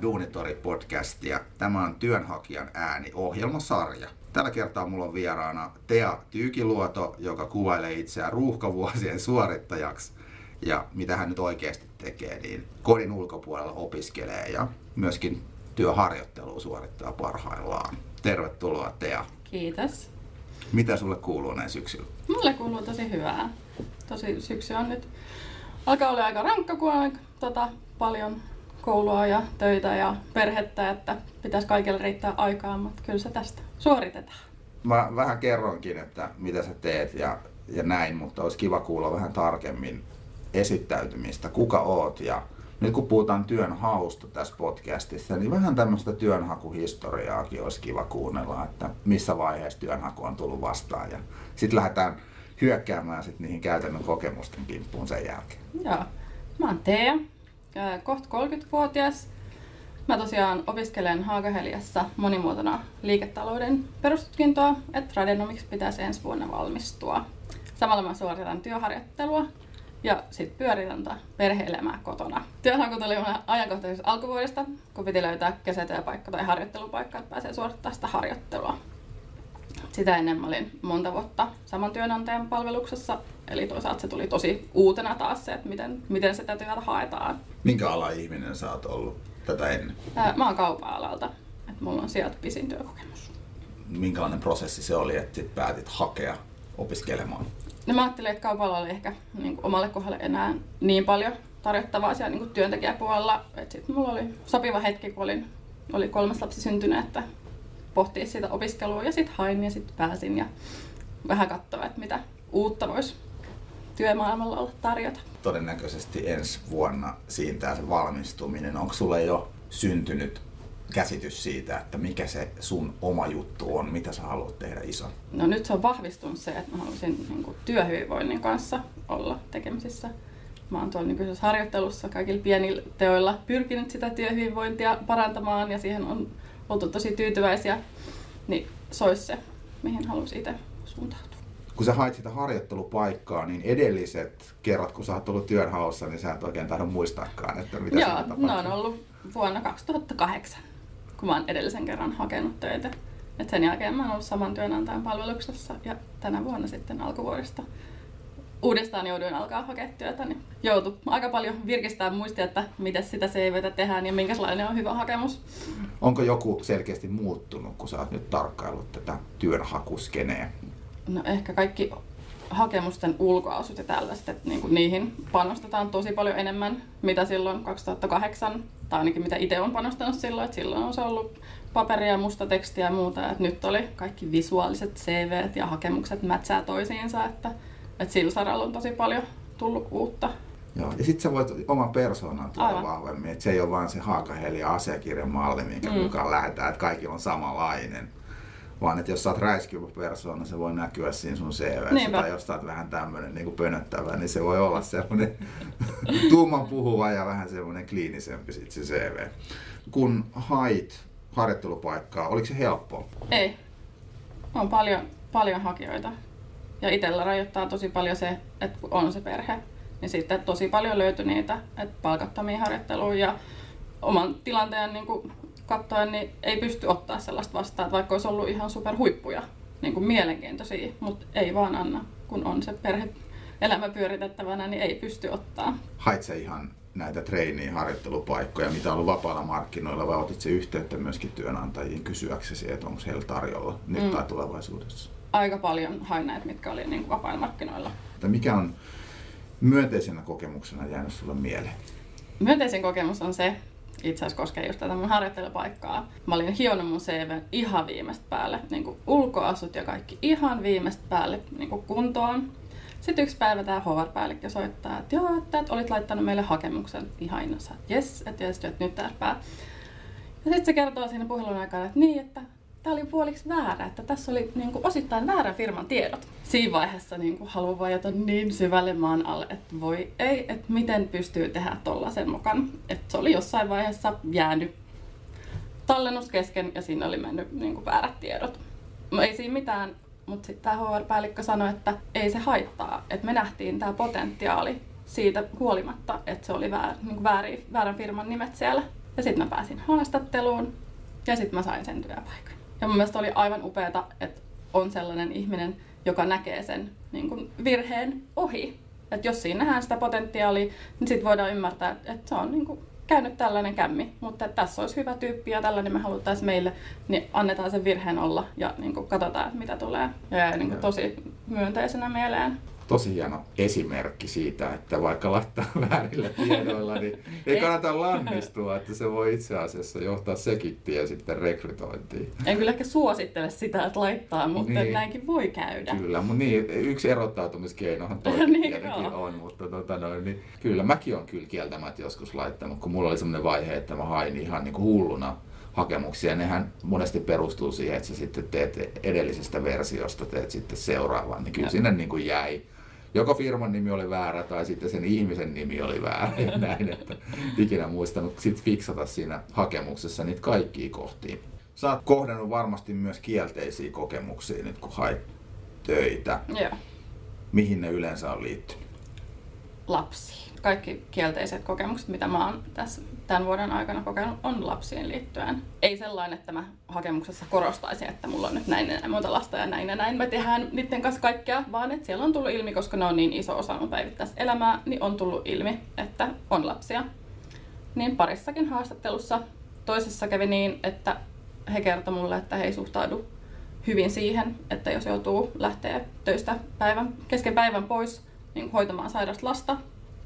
Kuuntelemaan Duunitori-podcastia. Tämä on Työnhakijan ääni ohjelmasarja. Tällä kertaa mulla on vieraana Tea Tyykiluoto, joka kuvailee itseään ruuhkavuosien suorittajaksi. Ja mitä hän nyt oikeasti tekee, niin kodin ulkopuolella opiskelee ja myöskin työharjoittelua suorittaa parhaillaan. Tervetuloa Tea. Kiitos. Mitä sulle kuuluu näin syksyllä? Mulle kuuluu tosi hyvää. Tosi syksy on nyt alkaa olla aika rankka, kun on tota, paljon koulua ja töitä ja perhettä, että pitäisi kaikille riittää aikaa, mutta kyllä se tästä suoritetaan. Mä vähän kerronkin, että mitä sä teet ja, ja näin, mutta olisi kiva kuulla vähän tarkemmin esittäytymistä, kuka oot ja nyt kun puhutaan työnhausta tässä podcastissa, niin vähän tämmöistä työnhakuhistoriaakin olisi kiva kuunnella, että missä vaiheessa työnhaku on tullut vastaan ja sitten lähdetään hyökkäämään sit niihin käytännön kokemusten kimppuun sen jälkeen. Joo. Mä oon Tea, kohta 30-vuotias. Mä tosiaan opiskelen Haagaheliassa monimuotona liiketalouden perustutkintoa, että Radenomiksi pitäisi ensi vuonna valmistua. Samalla mä suoritan työharjoittelua ja sitten pyöritän perhe-elämää kotona. Työnhaku tuli ajankohtaisesti alkuvuodesta, kun piti löytää kesätyöpaikka tai harjoittelupaikka, että pääsee suorittamaan sitä harjoittelua. Sitä ennen mä olin monta vuotta saman työnantajan palveluksessa, eli toisaalta se tuli tosi uutena taas se, että miten, miten sitä työtä haetaan. Minkä ala ihminen sä oot ollut tätä ennen? Mä oon kaupa-alalta, että mulla on sieltä pisin työkokemus. Minkälainen prosessi se oli, että sit päätit hakea opiskelemaan? No mä ajattelin, että kaupalla oli ehkä niin kuin omalle kohdalle enää niin paljon tarjottavaa siellä niin kuin työntekijäpuolella. Sitten mulla oli sopiva hetki, kun olin, oli kolmas lapsi syntynyt, että pohtia sitä opiskelua ja sitten hain ja sitten pääsin ja vähän katsoa, että mitä uutta voisi työmaailmalla olla tarjota. Todennäköisesti ensi vuonna siitä se valmistuminen. Onko sulle jo syntynyt käsitys siitä, että mikä se sun oma juttu on, mitä sä haluat tehdä iso? No nyt se on vahvistunut se, että mä haluaisin niin kuin, työhyvinvoinnin kanssa olla tekemisissä. Mä oon tuolla nykyisessä harjoittelussa kaikilla pienillä teoilla pyrkinyt sitä työhyvinvointia parantamaan ja siihen on oltu tosi tyytyväisiä, niin se olisi se, mihin haluaisin itse suuntautua. Kun sä hait sitä harjoittelupaikkaa, niin edelliset kerrat, kun sä oot ollut työnhaussa, niin sä et oikein tahdo muistaakaan, että mitä Joo, ne on ollut vuonna 2008, kun mä oon edellisen kerran hakenut töitä. Et sen jälkeen mä oon ollut saman työnantajan palveluksessa ja tänä vuonna sitten alkuvuodesta uudestaan jouduin alkaa hakea työtä, niin joutui aika paljon virkistää muistia, että miten sitä CVtä tehdään ja minkälainen on hyvä hakemus. Onko joku selkeästi muuttunut, kun sä oot nyt tarkkaillut tätä työnhakuskeneä? No ehkä kaikki hakemusten ulkoasut ja tällaiset, että niin kuin niihin panostetaan tosi paljon enemmän, mitä silloin 2008, tai ainakin mitä itse on panostanut silloin, että silloin on se ollut paperia, musta tekstiä ja muuta, että nyt oli kaikki visuaaliset CV ja hakemukset mätsää toisiinsa, että että sillä saralla on tosi paljon tullut uutta. Joo, ja sitten sä voit oman persoonan tuoda Aivan. vahvemmin, että se ei ole vain se haakaheli ja asiakirjan malli, minkä mm. mukaan lähdetään, että kaikilla on samanlainen. Vaan että jos sä oot räiskyvä persoona, se voi näkyä siinä sun CV. Tai jos sä oot vähän tämmöinen niin pönöttävä, niin se voi olla semmoinen tuuman puhuva ja vähän semmoinen kliinisempi sit se CV. Kun hait harjoittelupaikkaa, oliko se helppo? Ei. On paljon, paljon hakijoita. Ja itsellä rajoittaa tosi paljon se, että on se perhe, niin sitten tosi paljon löytyi niitä, että palkattomia harjoitteluja ja oman tilanteen niin kuin katsoen, niin ei pysty ottaa sellaista vastaan, että vaikka olisi ollut ihan superhuippuja, niin kuin mielenkiintoisia, mutta ei vaan anna, kun on se perhe elämä pyöritettävänä, niin ei pysty ottaa. Hait se ihan näitä treeniä, harjoittelupaikkoja, mitä on ollut vapailla markkinoilla, vai otit se yhteyttä myöskin työnantajiin kysyäksesi, että onko heillä tarjolla nyt mm. tai tulevaisuudessa? Aika paljon hain näitä, mitkä oli niin vapailla markkinoilla. Mikä on myönteisenä kokemuksena jäänyt sulle mieleen? Myönteisin kokemus on se, itse asiassa koskee just tätä mun harjoittelupaikkaa. Mä olin hionut mun CV ihan viimeistä päälle, niin kuin ulkoasut ja kaikki ihan viimeistä päälle niin kuin kuntoon. Sitten yksi päivä tämä HR-päällikkö soittaa, että joo, että, että olit laittanut meille hakemuksen ihan innossa, että jes, että, jes, että nyt täällä pää. Ja sitten se kertoo siinä puhelun aikana, että niin, että tämä oli puoliksi väärä, että tässä oli niin kuin, osittain väärän firman tiedot. Siinä vaiheessa niin kuin, haluan vajata niin syvälle maan alle, että voi ei, että miten pystyy tehdä tollasen mukaan. Että se oli jossain vaiheessa jäänyt tallennus kesken ja siinä oli mennyt niin kuin, väärät tiedot. No, ei siinä mitään, mutta sitten tämä HR-päällikkö sanoi, että ei se haittaa, että me nähtiin tämä potentiaali siitä huolimatta, että se oli väär, niin kuin väärin, väärän firman nimet siellä. Ja sitten mä pääsin haastatteluun ja sitten mä sain sen työpaikan. Ja mun mielestä oli aivan upeata, että on sellainen ihminen, joka näkee sen niin kuin virheen ohi. Että jos siinä nähdään sitä potentiaalia, niin sitten voidaan ymmärtää, että se on niin kuin käynyt tällainen kämmi, mutta tässä olisi hyvä tyyppi ja tällainen me haluttaisiin meille, niin annetaan sen virheen olla ja niin kuin katsotaan, että mitä tulee. Ja jäi niin kuin tosi myönteisenä mieleen tosi hieno esimerkki siitä, että vaikka laittaa väärillä tiedoilla, niin ei kannata lannistua, että se voi itse asiassa johtaa sekin tie sitten rekrytointiin. En kyllä ehkä suosittele sitä, että laittaa, mutta niin. näinkin voi käydä. Kyllä, mutta niin, yksi erottautumiskeinohan toinen niin, on, mutta tota noin, niin, kyllä mäkin olen kyllä kieltämättä joskus laittanut, kun mulla oli sellainen vaihe, että mä hain ihan niin kuin hulluna hakemuksia. Nehän monesti perustuu siihen, että sä sitten teet edellisestä versiosta, teet sitten seuraavan, niin kyllä ja. sinne niin kuin jäi joko firman nimi oli väärä tai sitten sen ihmisen nimi oli väärä ja näin, että ikinä muistanut sit fiksata siinä hakemuksessa niitä kaikkia kohtia. Sä oot kohdannut varmasti myös kielteisiä kokemuksia nyt kun hait töitä. Joo. Mihin ne yleensä on liittynyt? Lapsiin kaikki kielteiset kokemukset, mitä mä oon tässä tämän vuoden aikana kokenut, on lapsiin liittyen. Ei sellainen, että mä hakemuksessa korostaisin, että mulla on nyt näin ja näin monta lasta ja näin ja näin. Me tehdään niiden kanssa kaikkea, vaan että siellä on tullut ilmi, koska ne on niin iso osa mun päivittäistä elämää, niin on tullut ilmi, että on lapsia. Niin parissakin haastattelussa toisessa kävi niin, että he kertoi mulle, että he ei suhtaudu hyvin siihen, että jos joutuu lähteä töistä päivän, kesken päivän pois niin hoitamaan sairasta lasta,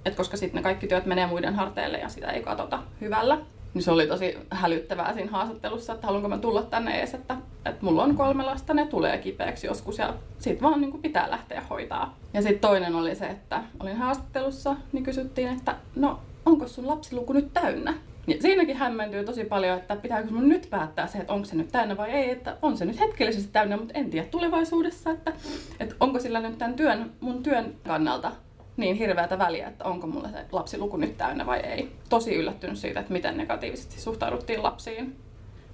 et koska sitten ne kaikki työt menee muiden harteille ja sitä ei katsota hyvällä. Niin se oli tosi hälyttävää siinä haastattelussa, että haluanko mä tulla tänne edes, että, että mulla on kolme lasta, ne tulee kipeäksi joskus ja sit vaan niin pitää lähteä hoitaa. Ja sitten toinen oli se, että olin haastattelussa, niin kysyttiin, että no onko sun lapsiluku nyt täynnä? Ja siinäkin hämmentyy tosi paljon, että pitääkö mun nyt päättää se, että onko se nyt täynnä vai ei, että on se nyt hetkellisesti täynnä, mutta en tiedä tulevaisuudessa, että, että onko sillä nyt tämän työn, mun työn kannalta niin hirveätä väliä, että onko mulla se lapsiluku nyt täynnä vai ei. Tosi yllättynyt siitä, että miten negatiivisesti suhtauduttiin lapsiin.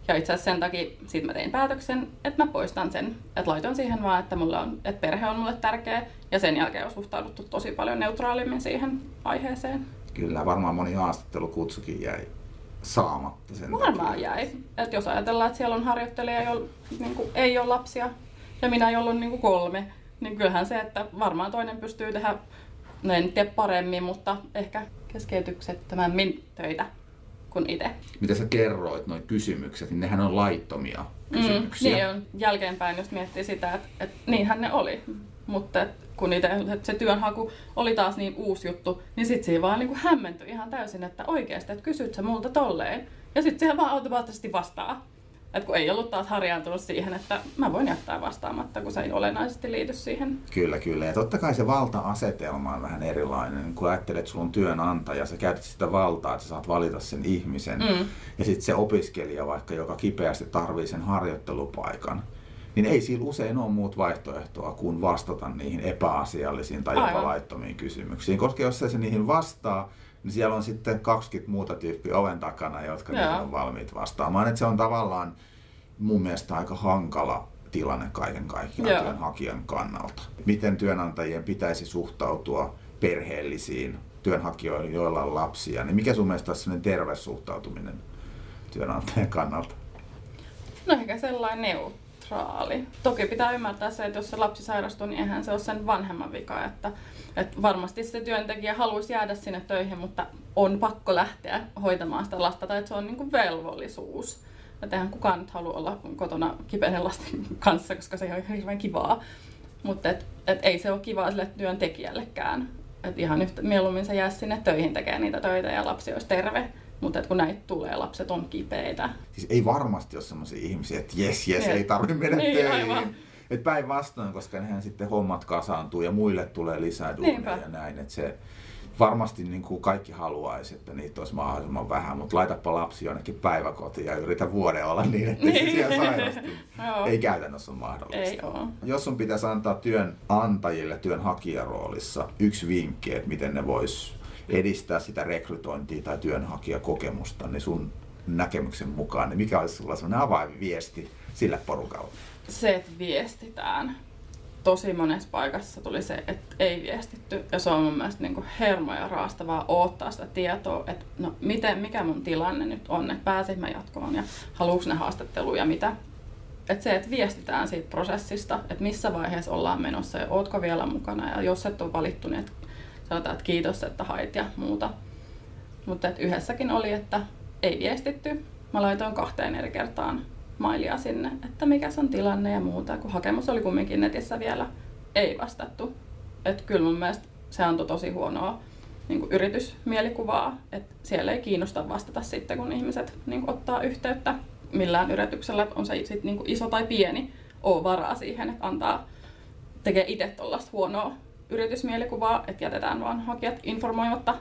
Ja itse asiassa sen takia siitä mä tein päätöksen, että mä poistan sen. Että laitoin siihen vaan, että, mulla on, että perhe on mulle tärkeä. Ja sen jälkeen on suhtauduttu tosi paljon neutraalimmin siihen aiheeseen. Kyllä, varmaan moni haastattelukutsukin jäi saamatta sen Varmaan takia. jäi. Et jos ajatellaan, että siellä on harjoittelija, jolla niin ei ole lapsia, ja minä, jolla on niin kolme, niin kyllähän se, että varmaan toinen pystyy tehdä no en tiedä paremmin, mutta ehkä keskeytyksettömämmin töitä kuin itse. Mitä sä kerroit, noin kysymykset, niin nehän on laittomia kysymyksiä. Mm, niin on. Jälkeenpäin, jos miettii sitä, että, että niinhän ne oli. Mutta kun että se työnhaku oli taas niin uusi juttu, niin sitten siinä vaan niin hämmentyi ihan täysin, että oikeasti, että kysyt sä multa tolleen. Ja sitten siihen vaan automaattisesti vastaa. Että kun ei ollut taas harjaantunut siihen, että mä voin jättää vastaamatta, kun se ei olennaisesti liity siihen. Kyllä, kyllä. Ja totta kai se valta-asetelma on vähän erilainen. Kun ajattelet, että sulla on työnantaja, sä käytät sitä valtaa, että sä saat valita sen ihmisen. Mm. Ja sitten se opiskelija vaikka, joka kipeästi tarvii sen harjoittelupaikan, niin ei sillä usein ole muut vaihtoehtoa kuin vastata niihin epäasiallisiin tai jopa Aivan. laittomiin kysymyksiin. Koska jos se niihin vastaa, niin siellä on sitten 20 muuta tyyppiä oven takana, jotka Joo. on valmiit vastaamaan. Että se on tavallaan mun mielestä aika hankala tilanne kaiken kaikkiaan Joo. työnhakijan kannalta. Miten työnantajien pitäisi suhtautua perheellisiin työnhakijoihin, joilla on lapsia, niin mikä sun mielestä on sellainen terve suhtautuminen työnantajan kannalta? No ehkä sellainen neutraali. Toki pitää ymmärtää se, että jos se lapsi sairastuu, niin eihän se ole sen vanhemman vika, että et varmasti se työntekijä haluaisi jäädä sinne töihin, mutta on pakko lähteä hoitamaan sitä lasta, tai että se on niin kuin velvollisuus. Että eihän kukaan nyt halua olla kotona kipeiden lasten kanssa, koska se on hirveän kivaa. Mutta et, et ei se ole kivaa sille työntekijällekään. Et ihan yhtä mieluummin se jää sinne töihin tekemään niitä töitä ja lapsi olisi terve. Mutta kun näitä tulee, lapset on kipeitä. Siis ei varmasti ole sellaisia ihmisiä, että jes, jes, ei tarvitse mennä niin, töihin. Aivan. Et päinvastoin, koska nehän sitten hommat kasaantuu ja muille tulee lisää duuneja ja näin. Et se, varmasti niin kuin kaikki haluaisi, että niitä olisi mahdollisimman vähän, mutta laitapa lapsi jonnekin päiväkotiin ja yritä vuoden olla niin, että niin. se siellä sairastu. Ei käytännössä ole mahdollista. Ei ole. Jos sun pitäisi antaa työnantajille työnhakijaroolissa yksi vinkki, että miten ne vois edistää sitä rekrytointia tai työnhakijakokemusta, niin sun näkemyksen mukaan, niin mikä olisi sulla sellainen avainviesti sille porukalle? se, että viestitään. tosi monessa paikassa tuli se, että ei viestitty. Ja se on mun mielestä niin kuin hermoja raastavaa odottaa sitä tietoa, että no miten, mikä mun tilanne nyt on, että pääsin mä jatkoon ja haluuks ne haastatteluja mitä. Että se, että viestitään siitä prosessista, että missä vaiheessa ollaan menossa ja ootko vielä mukana. Ja jos et ole valittu, niin sanotaan, että kiitos, että hait ja muuta. Mutta yhdessäkin oli, että ei viestitty. Mä laitoin kahteen eri kertaan mailia sinne, että mikä on tilanne ja muuta, kun hakemus oli kumminkin netissä vielä ei vastattu. Että kyllä mun mielestä se antoi tosi huonoa niin kuin yritysmielikuvaa, että siellä ei kiinnosta vastata sitten, kun ihmiset niin kuin ottaa yhteyttä millään yrityksellä, että on se sit niin iso tai pieni, ole varaa siihen, että antaa, tekee itse tuollaista huonoa yritysmielikuvaa, että jätetään vaan hakijat informoimatta,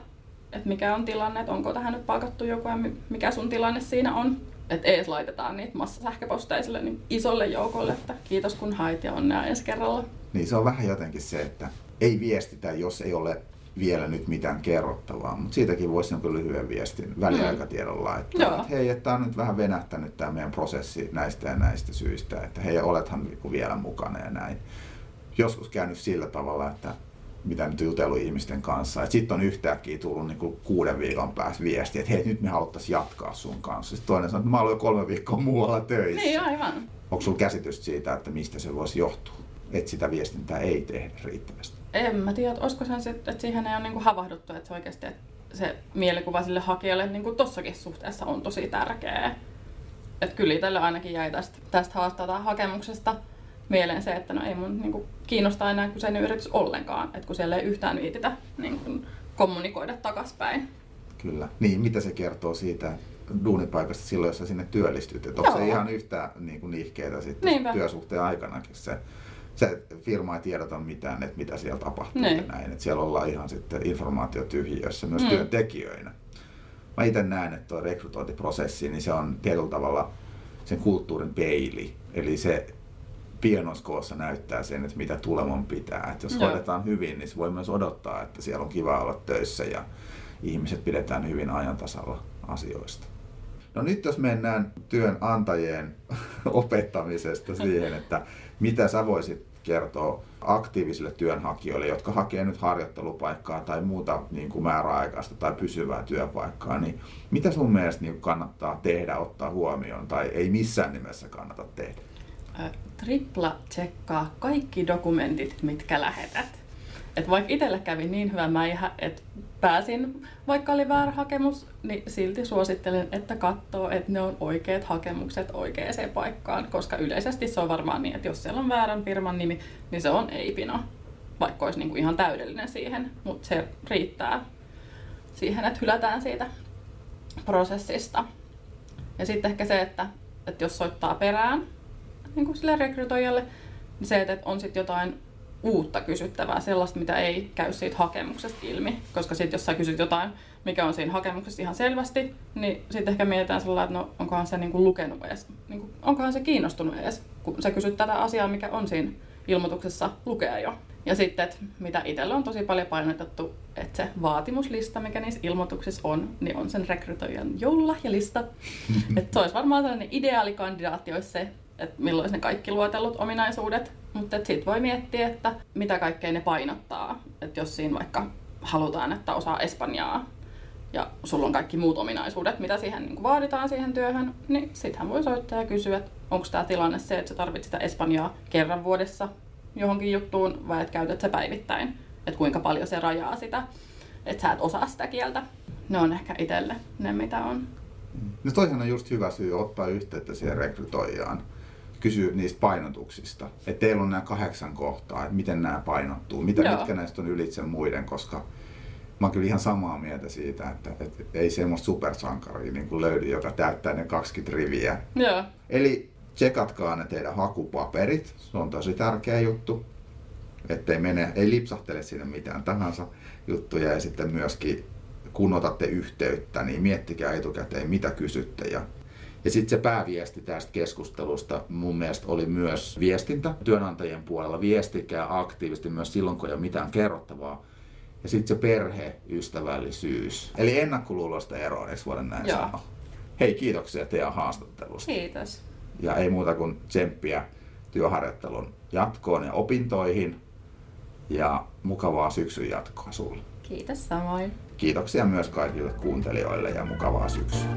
että mikä on tilanne, että onko tähän nyt palkattu joku ja mikä sun tilanne siinä on että ees laitetaan niitä massasähköposteja sille niin isolle joukolle, että kiitos kun hait ja onnea ensi kerralla. Niin se on vähän jotenkin se, että ei viestitä, jos ei ole vielä nyt mitään kerrottavaa, mutta siitäkin voisi jonkun lyhyen viestin väliaikatiedolla laittaa, mm. että hei, että tämä on nyt vähän venähtänyt tämä meidän prosessi näistä ja näistä syistä, että hei, olethan niinku vielä mukana ja näin. Joskus käynyt sillä tavalla, että mitä nyt jutellut ihmisten kanssa. Sitten on yhtäkkiä tullut niin kuuden viikon päästä viesti, että hei, nyt me haluttaisiin jatkaa sun kanssa. Sitten toinen sanoo, että mä olen jo kolme viikkoa muualla töissä. Niin, aivan. Onko sulla käsitystä siitä, että mistä se voisi johtua? Että sitä viestintää ei tehdä riittävästi. En mä tiedä, olisiko se, että siihen ei ole niin havahduttu, että se oikeasti että se mielikuva sille hakijalle niin kuin tossakin suhteessa on tosi tärkeä. Että kyllä itselle ainakin jäi tästä, tästä haastata hakemuksesta mieleen se, että no ei mun niin kuin, kiinnosta enää kyseinen yritys ollenkaan, että kun siellä ei yhtään viititä niin kuin, kommunikoida takaspäin. Kyllä. Niin, mitä se kertoo siitä duunipaikasta silloin, jos sä sinne työllistyt? Että onko se ihan yhtä niin kuin, nihkeetä sitten Niinpä. työsuhteen aikanakin se, se firma ei tiedota mitään, että mitä siellä tapahtuu niin. ja näin. Että siellä ollaan ihan sitten informaatiotyhjiössä myös mm. työntekijöinä. Mä itse näen, että tuo rekrytointiprosessi, niin se on tietyllä tavalla sen kulttuurin peili. Eli se pienoskoossa näyttää sen, että mitä tuleman pitää. Että jos Joo. hoidetaan hyvin, niin se voi myös odottaa, että siellä on kiva olla töissä ja ihmiset pidetään hyvin ajantasalla asioista. No nyt jos mennään työnantajien opettamisesta siihen, että mitä sä voisit kertoa aktiivisille työnhakijoille, jotka hakee nyt harjoittelupaikkaa tai muuta niin kuin määräaikaista tai pysyvää työpaikkaa, niin mitä sun mielestä niin kannattaa tehdä, ottaa huomioon tai ei missään nimessä kannata tehdä? Tripla tsekkaa kaikki dokumentit, mitkä lähetät. Et vaikka itselle kävi niin hyvä mäihä, että pääsin, vaikka oli väärä hakemus, niin silti suosittelen, että katsoo, että ne on oikeat hakemukset oikeaan paikkaan, koska yleisesti se on varmaan niin, että jos siellä on väärän firman nimi, niin se on Eipino, vaikka olisi niinku ihan täydellinen siihen, mutta se riittää siihen, että hylätään siitä prosessista. Ja sitten ehkä se, että, että jos soittaa perään, niin kuin sille rekrytoijalle, niin se, että on sitten jotain uutta kysyttävää, sellaista, mitä ei käy siitä hakemuksesta ilmi. Koska sitten jos sä kysyt jotain, mikä on siinä hakemuksessa ihan selvästi, niin sitten ehkä mietitään sellainen, että no onkohan se niinku lukenut edes, niinku, onkohan se kiinnostunut edes, kun sä kysyt tätä asiaa, mikä on siinä ilmoituksessa lukea jo. Ja sitten, että mitä itselle on tosi paljon painotettu, että se vaatimuslista, mikä niissä ilmoituksissa on, niin on sen rekrytoijan joululahjalista. että se olisi varmaan sellainen ideaalikandidaatti, olisi se, että milloin ne kaikki luotellut ominaisuudet, mutta sitten voi miettiä, että mitä kaikkea ne painottaa. Että jos siinä vaikka halutaan, että osaa espanjaa ja sulla on kaikki muut ominaisuudet, mitä siihen niin vaaditaan siihen työhön, niin sittenhän voi soittaa ja kysyä, että onko tämä tilanne se, että sä tarvitset sitä espanjaa kerran vuodessa johonkin juttuun vai että käytät se päivittäin. Että kuinka paljon se rajaa sitä, että sä et osaa sitä kieltä. Ne on ehkä itselle ne, mitä on. No toihan on just hyvä syy ottaa yhteyttä siihen rekrytoijaan kysyä niistä painotuksista. Että teillä on nämä kahdeksan kohtaa, että miten nämä painottuu, mitä, mitkä näistä on ylitse muiden, koska mä oon kyllä ihan samaa mieltä siitä, että, että ei semmoista supersankaria niin kuin löydy, joka täyttää ne 20 riviä. Joo. Eli tsekatkaa ne teidän hakupaperit, se on tosi tärkeä juttu, ettei mene, ei lipsahtele sinne mitään tahansa juttuja ja sitten myöskin kun otatte yhteyttä, niin miettikää etukäteen, mitä kysytte ja ja sitten se pääviesti tästä keskustelusta mun mielestä oli myös viestintä työnantajien puolella. Viestikää aktiivisesti myös silloin, kun ei ole mitään kerrottavaa. Ja sitten se perheystävällisyys. Eli ennakkoluuloista eroon, eikö voida näin Joo. sanoa? Hei, kiitoksia teidän haastattelusta. Kiitos. Ja ei muuta kuin tsemppiä työharjoittelun jatkoon ja opintoihin ja mukavaa syksyn jatkoa sulle. Kiitos samoin. Kiitoksia myös kaikille kuuntelijoille ja mukavaa syksyä.